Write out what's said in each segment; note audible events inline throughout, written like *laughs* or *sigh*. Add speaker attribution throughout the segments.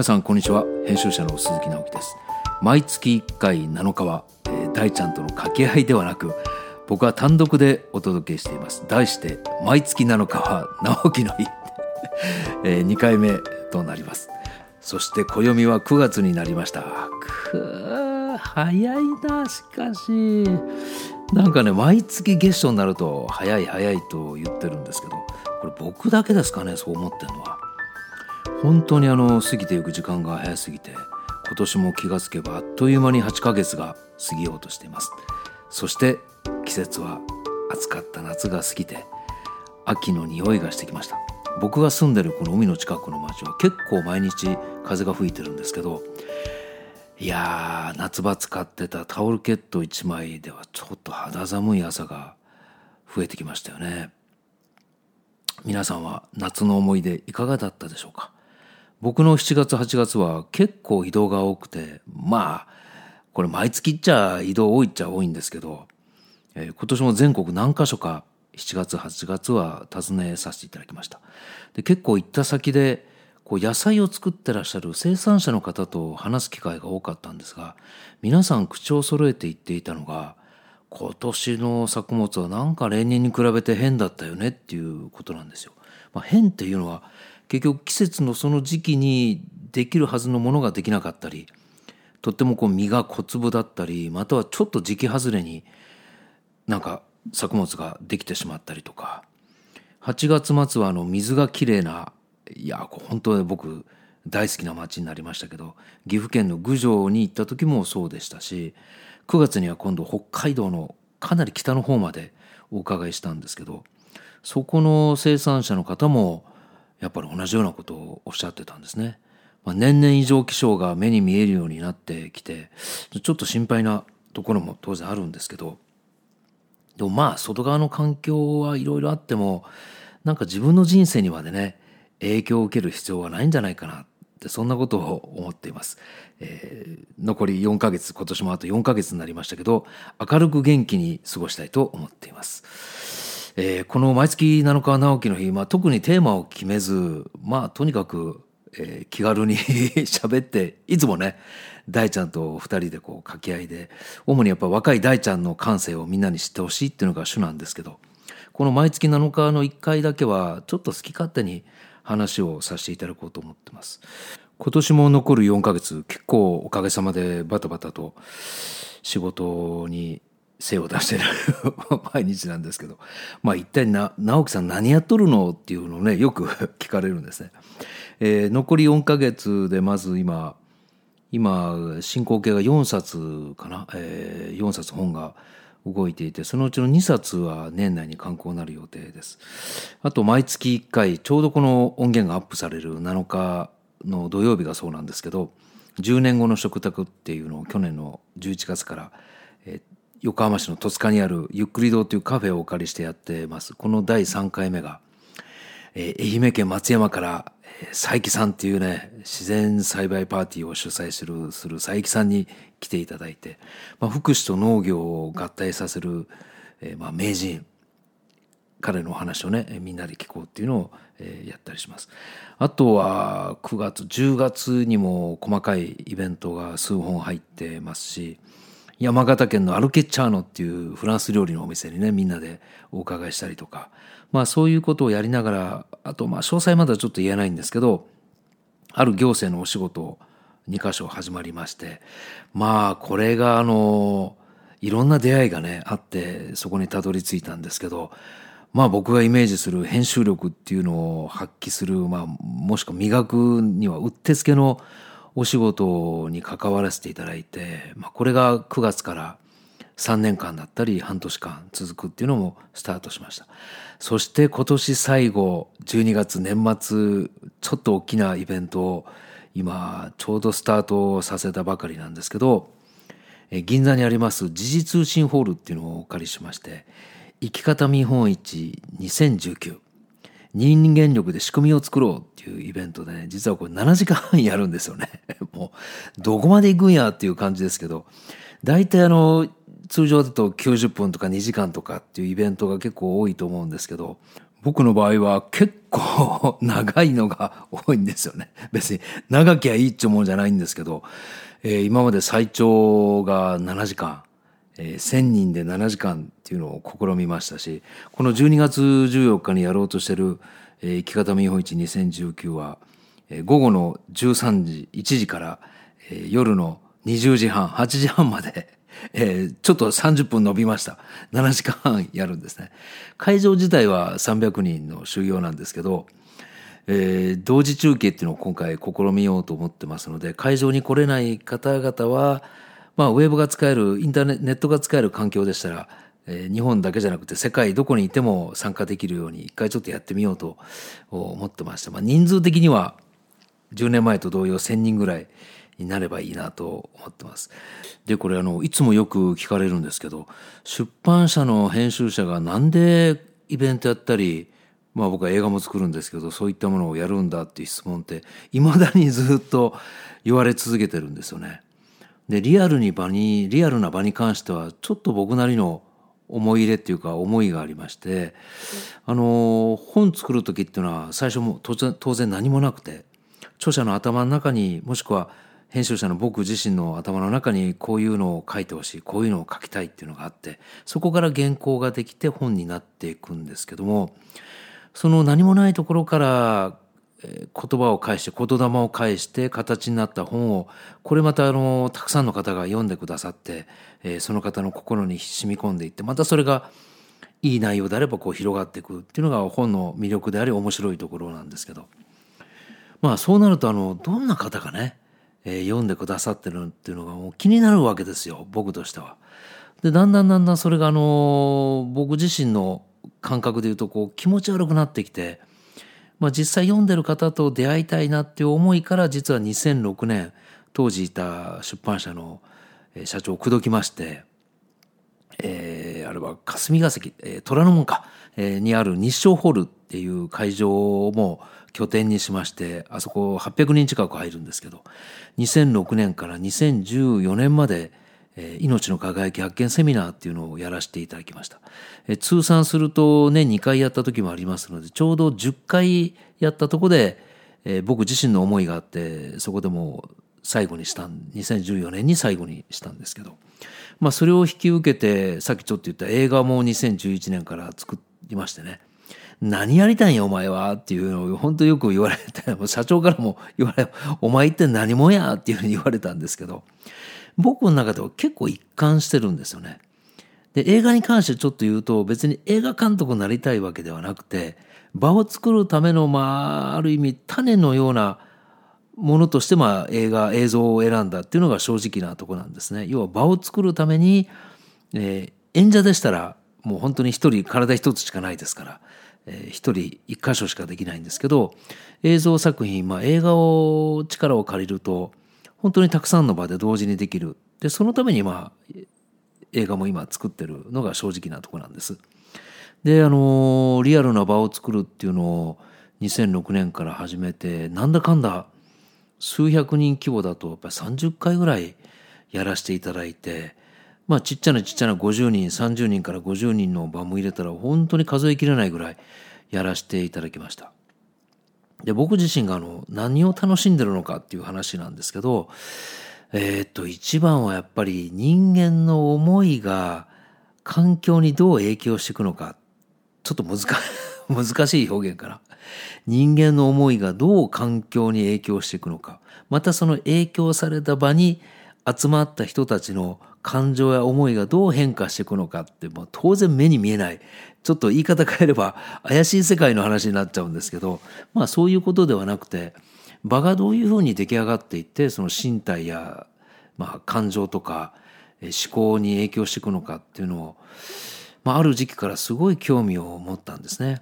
Speaker 1: 皆さんこんにちは。編集者の鈴木直樹です。毎月1回7日は、えー、大ちゃんとの掛け合いではなく僕は単独でお届けしています。題して毎月7日は直樹の日、*laughs* えー、2回目となります。そして暦は9月になりました。く早いなしかし。なんかね毎月月初になると早い早いと言ってるんですけどこれ僕だけですかねそう思ってるのは。本当にあの過ぎていく時間が早すぎて今年も気がつけばあっという間に8ヶ月が過ぎようとしています。そして季節は暑かった夏が過ぎて秋の匂いがしてきました。僕が住んでるこの海の近くの町は結構毎日風が吹いてるんですけどいやー夏場使ってたタオルケット1枚ではちょっと肌寒い朝が増えてきましたよね。皆さんは夏の思い出いかがだったでしょうか？僕の7月8月は結構移動が多くてまあこれ毎月っちゃ移動多いっちゃ多いんですけど、えー、今年も全国何箇所か7月8月は訪ねさせていただきましたで結構行った先でこう野菜を作ってらっしゃる生産者の方と話す機会が多かったんですが皆さん口を揃えて言っていたのが今年の作物はなんか例年に比べて変だったよねっていうことなんですよ。まあ、変っていうのは結局季節のその時期にできるはずのものができなかったりとってもこう実が小粒だったりまたはちょっと時期外れになんか作物ができてしまったりとか。8月末はあの水がきれいないや本当に僕大好きな町になりましたけど岐阜県の郡上に行った時もそうでしたし9月には今度北海道のかなり北の方までお伺いしたんですけどそこの生産者の方もやっぱり同じようなことをおっしゃってたんですね。まあ、年々異常気象が目に見えるようになってきてちょっと心配なところも当然あるんですけど。でもまあ外側の環境はいろいろあってもなんか自分の人生にまでね影響を受ける必要はないんじゃないかなってそんなことを思っています、えー、残り4ヶ月今年もあと4ヶ月になりましたけど明るく元気に過ごしたいと思っています。えー、この毎月7日直樹の日、まあ、特にテーマを決めずまあとにかく、えー、気軽に *laughs* 喋っていつもね大ちゃんと2人でこう掛け合いで主にやっぱ若い大ちゃんの感性をみんなに知ってほしいっていうのが主なんですけどこの毎月7日の1回だけはちょっと好き勝手に話をさせていただこうと思ってます。今年も残る4ヶ月結構おかげさまでバタバタと仕事に精を出してる *laughs* 毎日なんですけど、まあ一体な、直樹さん何やっとるのっていうのをね、よく *laughs* 聞かれるんですね。えー、残り4ヶ月でまず今、今、進行形が4冊かな、えー、4冊本が動いていて、そのうちの2冊は年内に刊行なる予定です。あと毎月1回、ちょうどこの音源がアップされる7日の土曜日がそうなんですけど、10年後の食卓っていうのを去年の11月から、横浜市の戸塚にあるゆっくり堂というカフェをお借りしてやってます。この第3回目が、えー、愛媛県松山から、えー、佐伯さんっていうね、自然栽培パーティーを主催する、する佐伯さんに来ていただいて、まあ、福祉と農業を合体させる、えー、まあ、名人、彼のお話をね、みんなで聞こうっていうのを、えー、やったりします。あとは9月、10月にも細かいイベントが数本入ってますし、山形県のアルケッチャーノっていうフランス料理のお店にねみんなでお伺いしたりとか。まあそういうことをやりながらあとまあ詳細まだちょっと言えないんですけどある行政のお仕事を2箇所始まりまして。まあこれがあのいろんな出会いがねあってそこにたどり着いたんですけどまあ僕がイメージする編集力っていうのを発揮する、まあ、もしくは磨くにはうってつけのお仕事に関わらせていただいて、まあ、これが9月から3年間だったり半年間続くっていうのもスタートしました。そして今年最後12月年末ちょっと大きなイベントを今ちょうどスタートさせたばかりなんですけど銀座にあります時事通信ホールっていうのをお借りしまして生き方見本市2019人間力で仕組みを作ろうっていうイベントでね、実はこれ7時間半やるんですよね。*laughs* もう、どこまで行くんやっていう感じですけど、大体あの、通常だと90分とか2時間とかっていうイベントが結構多いと思うんですけど、僕の場合は結構 *laughs* 長いのが多いんですよね。別に長きゃいいっちゅうもんじゃないんですけど、えー、今まで最長が7時間、えー、1000人で7時間っていうのを試みましたし、この12月14日にやろうとしてる、えー、生き方見本市2019は、えー、午後の13時、1時から、えー、夜の20時半、8時半まで *laughs* えー、ちょっと30分伸びました。7時間半やるんですね。会場自体は300人の収容なんですけど、えー、同時中継っていうのを今回試みようと思ってますので、会場に来れない方々は、まあ、ウェブが使える、インターネットが使える環境でしたら、えー、日本だけじゃなくて世界どこにいても参加できるように一回ちょっとやってみようと思ってました。まあ、人数的には10年前と同様1000人ぐらいになればいいなと思ってます。で、これあの、いつもよく聞かれるんですけど、出版社の編集者がなんでイベントやったり、まあ僕は映画も作るんですけど、そういったものをやるんだっていう質問って、未だにずっと言われ続けてるんですよね。で、リアルに場に、リアルな場に関しては、ちょっと僕なりの思い入れっていうか思いがありまして、あの、本作る時っていうのは最初も当然当然何もなくて、著者の頭の中にもしくは編集者の僕自身の頭の中にこういうのを書いてほしいこういうのを書きたいっていうのがあってそこから原稿ができて本になっていくんですけどもその何もないところから言葉を返して言霊を返して形になった本をこれまたあのたくさんの方が読んでくださってその方の心に染み込んでいってまたそれがいい内容であればこう広がっていくっていうのが本の魅力であり面白いところなんですけどまあそうなるとあのどんな方がねえ、読んでくださってるっていうのがもう気になるわけですよ僕としては。でだんだんだんだんそれがあの僕自身の感覚で言うとこう気持ち悪くなってきて、まあ、実際読んでる方と出会いたいなっていう思いから実は2006年当時いた出版社の社長を口説きまして、えー、あれは霞が関、えー、虎ノ門か、えー、にある日照ホールっていう会場も拠点にしましてあそこ800人近く入るんですけど2006年から2014年まで命の輝き発見セミナーっていうのをやらせていただきました。通算すると年2回やった時もありますので、ちょうど10回やったとこで、僕自身の思いがあって、そこでも最後にしたん、2014年に最後にしたんですけど、まあそれを引き受けて、さっきちょっと言った映画も2011年から作りましてね、何やりたいんやお前はっていうのを本当よく言われて、社長からも言われ、お前って何もやっていうふうに言われたんですけど、僕の中では結構一貫してるんですよね。で、映画に関してちょっと言うと、別に映画監督になりたいわけではなくて、場を作るための、まあ、ある意味種のようなものとして、まあ、映画、映像を選んだっていうのが正直なとこなんですね。要は場を作るために、えー、演者でしたら、もう本当に一人、体一つしかないですから、一人一箇所しかできないんですけど映像作品、まあ、映画を力を借りると本当にたくさんの場で同時にできるでそのためにまあ映画も今作ってるのが正直なとこなんです。であのリアルな場を作るっていうのを2006年から始めてなんだかんだ数百人規模だとやっぱり30回ぐらいやらせていただいてまあちっちゃなちっちゃな50人30人から50人の場も入れたら本当に数えきれないぐらいやらせていただきました。で僕自身があの何を楽しんでるのかっていう話なんですけどえー、っと一番はやっぱり人間の思いが環境にどう影響していくのかちょっと *laughs* 難しい表現かな。人間の思いがどう環境に影響していくのかまたその影響された場に集まった人たちの感情や思いがどう変化していくのかって、まあ、当然目に見えないちょっと言い方変えれば怪しい世界の話になっちゃうんですけどまあそういうことではなくて場がどういうふうに出来上がっていってその身体や、まあ、感情とか思考に影響していくのかっていうのを、まあ、ある時期からすごい興味を持ったんですね。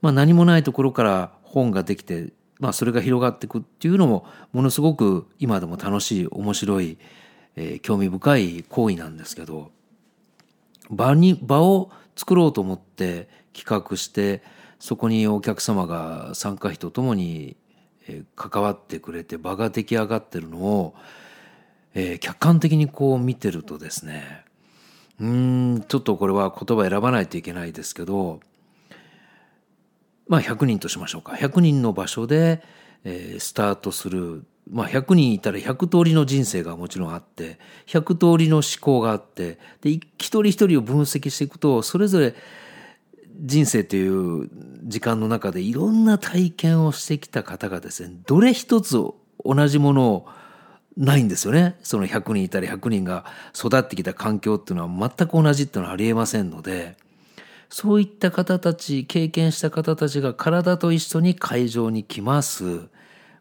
Speaker 1: まあ、何もないところから本ができてまあ、それが広がっていくっていうのもものすごく今でも楽しい面白い、えー、興味深い行為なんですけど場に場を作ろうと思って企画してそこにお客様が参加費とともに、関わってくれて場が出来上がってるのを、えー、客観的にこう見てるとですねうんちょっとこれは言葉選ばないといけないですけどまあ100人としましょうか。100人の場所で、えー、スタートするまあ、100人いたら100通りの人生がもちろんあって100通りの思考があってで一人一人を分析していくとそれぞれ人生という時間の中でいろんな体験をしてきた方がですねどれ一つ同じものをないんですよねその100人いたら100人が育ってきた環境っていうのは全く同じっていうのはありえませんのでそういった方たち経験した方たちが体と一緒に会場に来ます。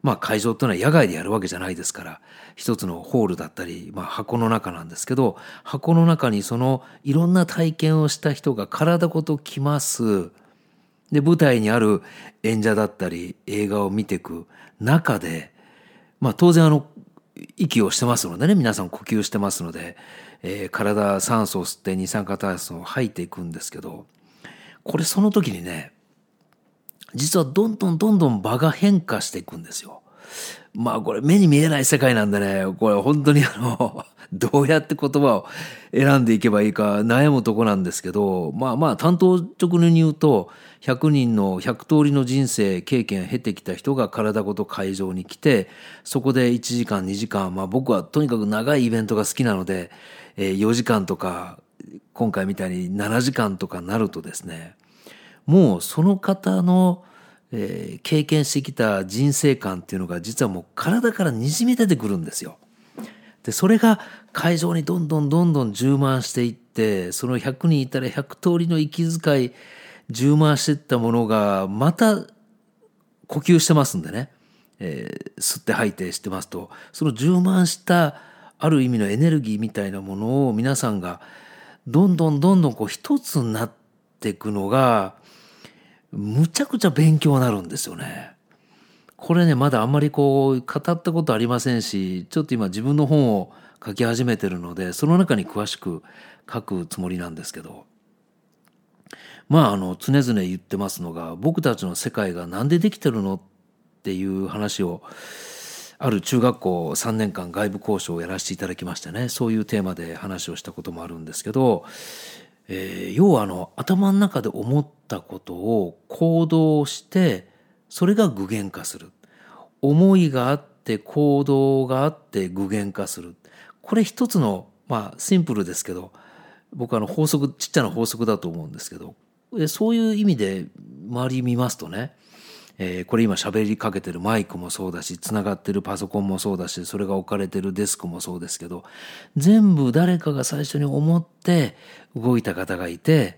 Speaker 1: まあ会場というのは野外でやるわけじゃないですから一つのホールだったり、まあ、箱の中なんですけど箱の中にそのいろんな体験をした人が体ごと来ます。で舞台にある演者だったり映画を見ていく中で、まあ、当然あの息をしてますのでね皆さん呼吸してますので、えー、体酸素を吸って二酸化炭素を吐いていくんですけどこれその時にね実はどんどんどんどん場が変化していくんですよ。まあこれ目に見えない世界なんでね、これ本当にあの、*laughs* どうやって言葉を選んでいけばいいか悩むとこなんですけど、まあまあ担当直入に言うと、100人の100通りの人生経験を経てきた人が体ごと会場に来て、そこで1時間2時間、まあ僕はとにかく長いイベントが好きなので、え4時間とか、今回みたいに7時間とかなるとですね、もうその方の、えー、経験してきた人生観っていうのが実はもう体からにじみ出てくるんですよ。でそれが会場にどんどんどんどん充満していってその100人いたら100通りの息遣い充満していったものがまた呼吸してますんでね、えー、吸って吐いてしてますとその充満したある意味のエネルギーみたいなものを皆さんがどんどんどんどんこう一つになっていくのがむちゃくちゃ勉強になるんですよね。これね、まだあんまりこう、語ったことありませんし、ちょっと今自分の本を書き始めてるので、その中に詳しく書くつもりなんですけど、まあ、あの、常々言ってますのが、僕たちの世界が何でできてるのっていう話を、ある中学校3年間外部交渉をやらせていただきましてね、そういうテーマで話をしたこともあるんですけど、えー、要はあの頭の中で思ったことを行動してそれが具現化する。思いがあって行動があって具現化する。これ一つのまあシンプルですけど僕あの法則ちっちゃな法則だと思うんですけど。そういう意味で周り見ますとねえー、これ今喋りかけてるマイクもそうだし、つながってるパソコンもそうだし、それが置かれてるデスクもそうですけど、全部誰かが最初に思って動いた方がいて、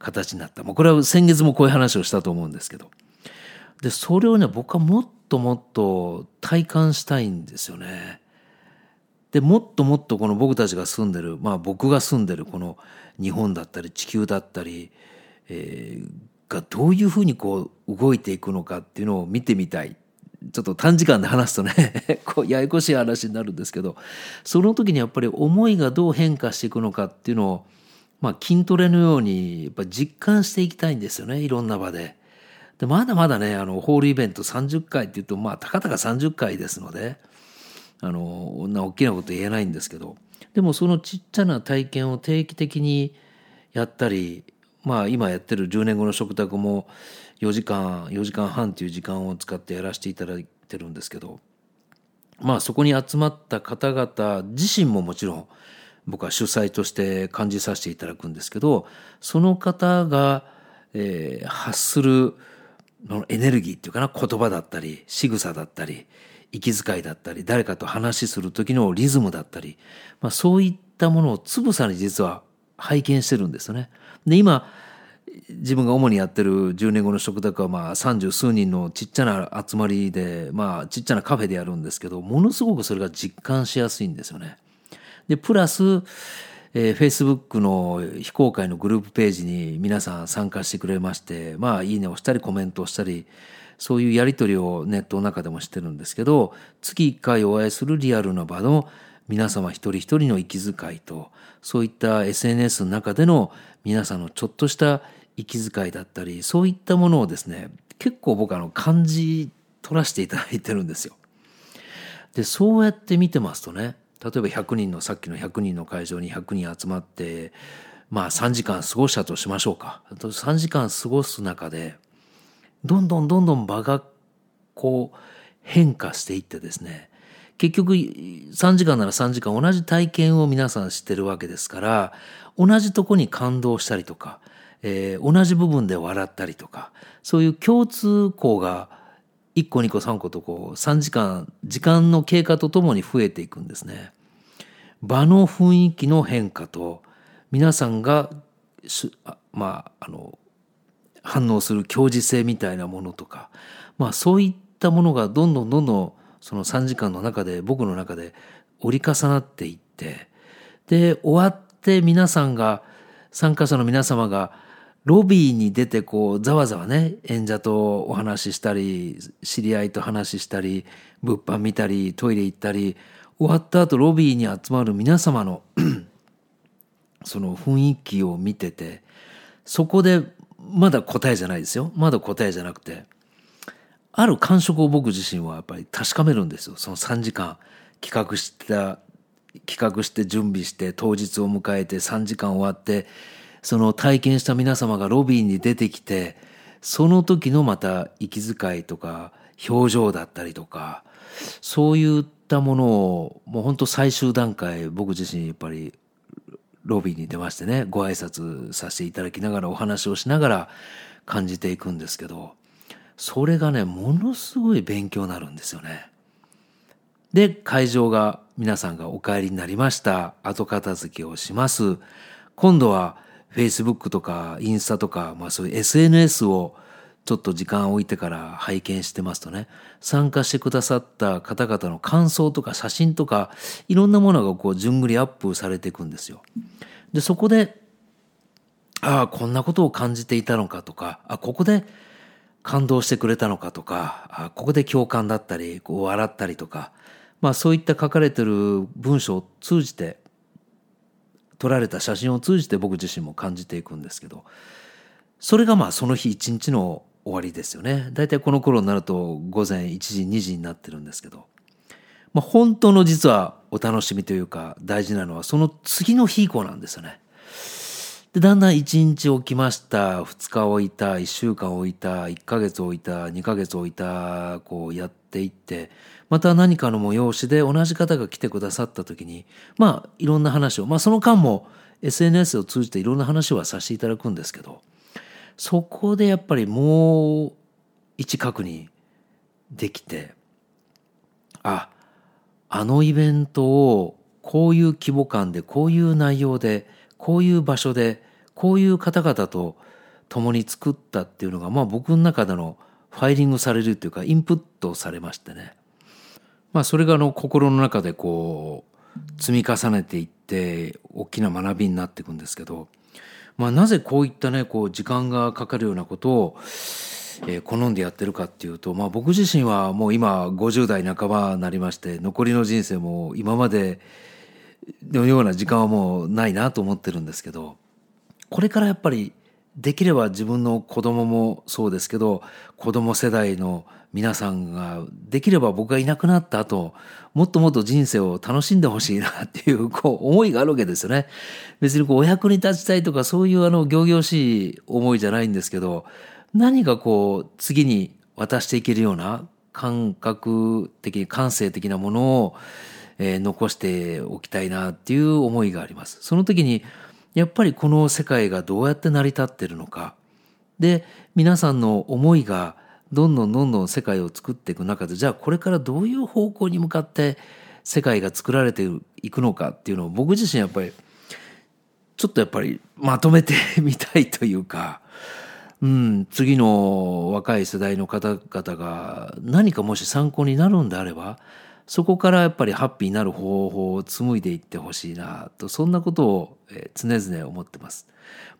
Speaker 1: 形になった。もうこれは先月もこういう話をしたと思うんですけど。で、それをね、僕はもっともっと体感したいんですよね。で、もっともっとこの僕たちが住んでる、まあ僕が住んでるこの日本だったり地球だったり、えー、がどういうふうにこう動いていくのかっていうのを見てみたい。ちょっと短時間で話すとね *laughs* こうややこしい話になるんですけどその時にやっぱり思いがどう変化していくのかっていうのを、まあ、筋トレのようにやっぱ実感していきたいんですよねいろんな場で。でまだまだねあのホールイベント30回っていうとまあたかたか30回ですのであのこんな大きなこと言えないんですけどでもそのちっちゃな体験を定期的にやったりまあ今やってる10年後の食卓も4時間4時間半っていう時間を使ってやらせていただいてるんですけどまあそこに集まった方々自身ももちろん僕は主催として感じさせていただくんですけどその方が、えー、発するのエネルギーっていうかな言葉だったり仕草だったり息遣いだったり誰かと話する時のリズムだったり、まあ、そういったものをつぶさに実は拝見してるんですよね。で今自分が主にやってる10年後の食卓はまあ三十数人のちっちゃな集まりでまあちっちゃなカフェでやるんですけどものすごくそれが実感しやすいんですよね。でプラス、えー、Facebook の非公開のグループページに皆さん参加してくれましてまあいいねをしたりコメントをしたりそういうやり取りをネットの中でもしてるんですけど月1回お会いするリアルな場の皆様一人一人の息遣いとそういった SNS の中での皆さんのちょっとした息遣いだったりそういったものをですね結構僕あの感じ取らせていただいてるんですよ。でそうやって見てますとね例えば100人のさっきの100人の会場に100人集まってまあ3時間過ごしたとしましょうか。3時間過ごす中でどんどんどんどん場がこう変化していってですね結局3時間なら3時間同じ体験を皆さんしてるわけですから同じとこに感動したりとか、えー、同じ部分で笑ったりとかそういう共通項が1個2個3個とこう3時間時間の経過とともに増えていくんですね。場の雰囲気の変化と皆さんがまああの反応する共時性みたいなものとか、まあ、そういったものがどんどんどんどんその3時間の中で僕の中で折り重なっていってで終わって皆さんが参加者の皆様がロビーに出てこうざわざわね演者とお話ししたり知り合いと話したり物販見たりトイレ行ったり終わった後ロビーに集まる皆様の *clears throat* その雰囲気を見ててそこでまだ答えじゃないですよ。まだ答えじゃなくてある感触を僕自身はやっぱり確かめるんですよ。その3時間企画した企画して準備して当日を迎えて3時間終わってその体験した皆様がロビーに出てきてその時のまた息遣いとか表情だったりとかそういったものをもう本当最終段階僕自身やっぱりロビーに出ましてねご挨拶させていただきながらお話をしながら感じていくんですけどそれがねものすごい勉強になるんですよね。で会場が皆さんがお帰りになりました後片付けをします今度は Facebook とかインスタとか、まあ、そういう SNS をちょっと時間を置いてから拝見してますとね参加してくださった方々の感想とか写真とかいろんなものがこう順繰りアップされていくんですよ。でそこでああこんなことを感じていたのかとかあここで感動してくれたのかとかここで共感だったりこう笑ったりとか、まあ、そういった書かれてる文章を通じて撮られた写真を通じて僕自身も感じていくんですけどそれがまあその日一日の終わりですよね大体この頃になると午前1時2時になってるんですけど、まあ、本当の実はお楽しみというか大事なのはその次の日以降なんですよね。でだんだん1日置きました。2日置いた1週間置いた1ヶ月置いた2ヶ月置いたこうやっていってまた何かの催しで同じ方が来てくださった時にまあいろんな話をまあその間も SNS を通じていろんな話はさせていただくんですけどそこでやっぱりもう一確認できてああのイベントをこういう規模感でこういう内容でこういう場所でこういう方々と共に作ったっていうのがまあ僕の中でのファイリングされるというかインプットされましてね。まあそれがあの心の中でこう積み重ねていって大きな学びになっていくんですけど、まあ、なぜこういったねこう時間がかかるようなことを、え、好んでやってるかっていうと、まあ、僕自身はもう今50代半ばになりまして残りの人生も今までのような時間はもうないなと思ってるんですけどこれからやっぱりできれば自分の子供もそうですけど子供世代の皆さんができれば僕がいなくなった後もっともっと人生を楽しんでほしいなっていうこう思いがあるわけですよね。別にこうお役に立ちたいとかそういうあの仰々しい思いじゃないんですけど何かこう次に渡していけるような感覚的感性的なものを、えー、残しておきたいなっていう思いがあります。その時にやっぱりこの世界がどうやって成り立ってるのかで皆さんの思いがどんどんどんどん世界を作っていく中でじゃあこれからどういう方向に向かって世界が作られていくのかっていうのを僕自身やっぱりちょっとやっぱりまとめてみたいというか、うん、次の若い世代の方々が何かもし参考になるんであればそこからやっぱりハッピーになる方法を紡いでいってほしいなとそんなことを常々思ってます。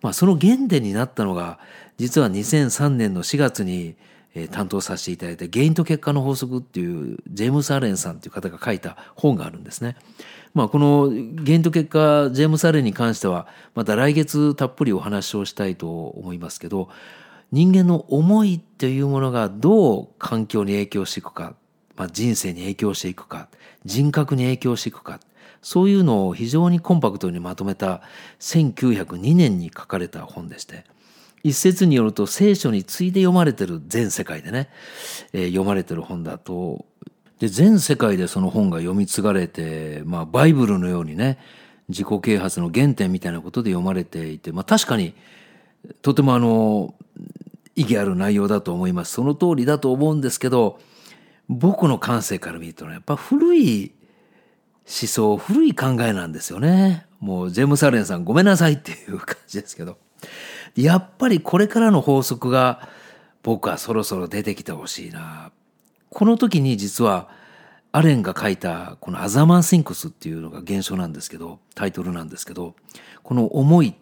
Speaker 1: まあその原点になったのが実は2003年の4月に、担当させていただいた「原因と結果の法則」っていうジェームス・アレンさんという方が書いた本があるんですね。まあ、この原因と結果ジェームス・アレンに関してはまた来月たっぷりお話をしたいと思いますけど人間の思いっていうものがどう環境に影響していくか、まあ、人生に影響していくか人格に影響していくかそういうのを非常にコンパクトにまとめた1902年に書かれた本でして一説によると聖書に次いで読まれてる全世界でね、えー、読まれてる本だとで全世界でその本が読み継がれて、まあ、バイブルのようにね自己啓発の原点みたいなことで読まれていて、まあ、確かにとてもあの意義ある内容だと思います。その通りだと思うんですけど僕の感性から見るとやっぱ古い思想古い考えなんですよね。もうジェームス・アレンさんごめんなさいっていう感じですけど。やっぱりこれからの法則が僕はそろそろ出てきてほしいな。この時に実はアレンが書いたこのアザマンシンクスっていうのが現象なんですけどタイトルなんですけどこの思い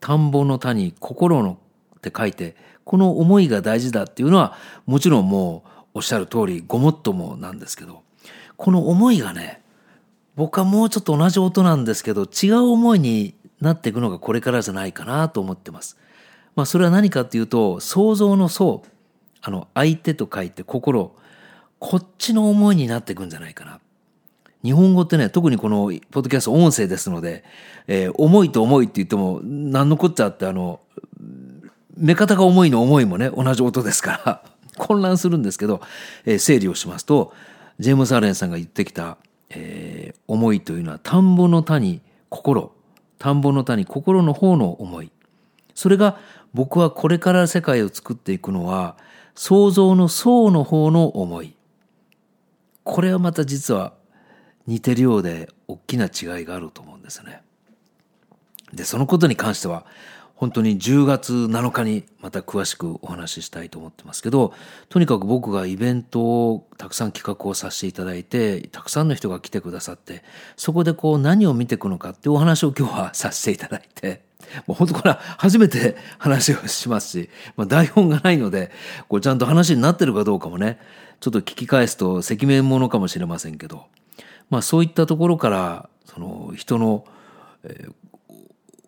Speaker 1: 田んぼの谷心のって書いてこの思いが大事だっていうのはもちろんもうおっしゃる通りごもっともなんですけどこの思いがね僕はもうちょっと同じ音なんですけど違う思いになっていくのがこれからじゃないかなと思ってます。まあそれは何かっていうと想像の層あの相手と書いて心こっちの思いになっていくんじゃないかな。日本語ってね特にこのポッドキャスト音声ですので、えー、思いと思いって言っても何のこっちゃってあの目方が重いの思いもね同じ音ですから混乱するんですけど、えー、整理をしますとジェームス・アレンさんが言ってきた、えー、思いというのは田んぼの谷心。田んぼの谷心の方の思い。それが僕はこれから世界を作っていくのは想像の層の方の思い。これはまた実は似てるようで大きな違いがあると思うんですね。でそのことに関しては本当に10月7日にまた詳しくお話ししたいと思ってますけどとにかく僕がイベントをたくさん企画をさせていただいてたくさんの人が来てくださってそこでこう何を見ていくのかっていうお話を今日はさせていただいてもう本当これは初めて話をしますし、まあ、台本がないのでこうちゃんと話になってるかどうかもねちょっと聞き返すと赤面ものかもしれませんけど、まあ、そういったところからその人の、えー、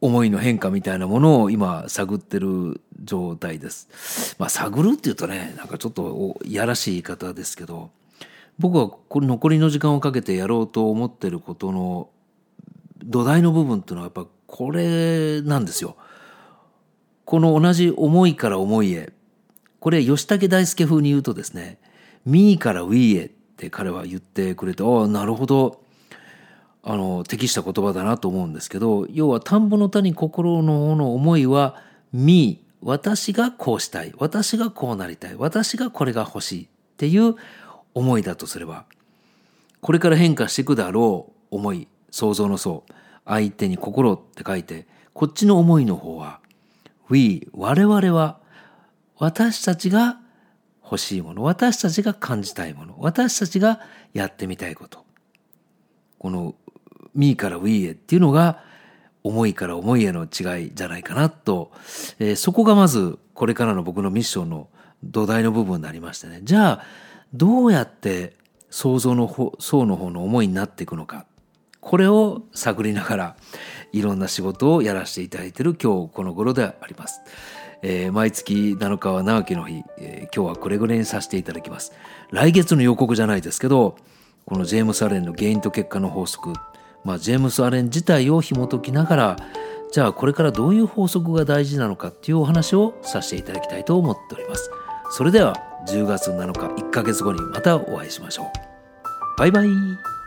Speaker 1: 思いの変化みたいなものを今探ってる状態です。まあ、探るっていうとねなんかちょっといやらしい言い方ですけど僕はこれ残りの時間をかけてやろうと思ってることの土台の部分っていうのはやっぱこれなんですよ。この同じ思いから思いへこれ吉武大輔風に言うとですね「ミーからウィーへ」って彼は言ってくれてああなるほどあの適した言葉だなと思うんですけど要は田んぼの谷心のの思いは「me」私がこうしたい私がこうなりたい私がこれが欲しいっていう思いだとすればこれから変化していくであろう思い想像の層相手に心って書いてこっちの思いの方は We 我々は私たちが欲しいもの私たちが感じたいもの私たちがやってみたいこと。この me から we へっていうのが思いから思いへの違いじゃないかなと、えー、そこがまずこれからの僕のミッションの土台の部分になりましてね。じゃあどうやって想像の方層の方の思いになっていくのか。これを探りながらいろんな仕事をやらせていただいている今日この頃であります。えー、毎月7日は長きの日、えー、今日はこれぐらいにさせていただきます。来月の予告じゃないですけどこのジェームス・アレンの原因と結果の法則。まあ、ジェームス・アレン自体を紐解きながらじゃあこれからどういう法則が大事なのかっていうお話をさせていただきたいと思っております。それでは10月7日1ヶ月後にまたお会いしましょう。バイバイ。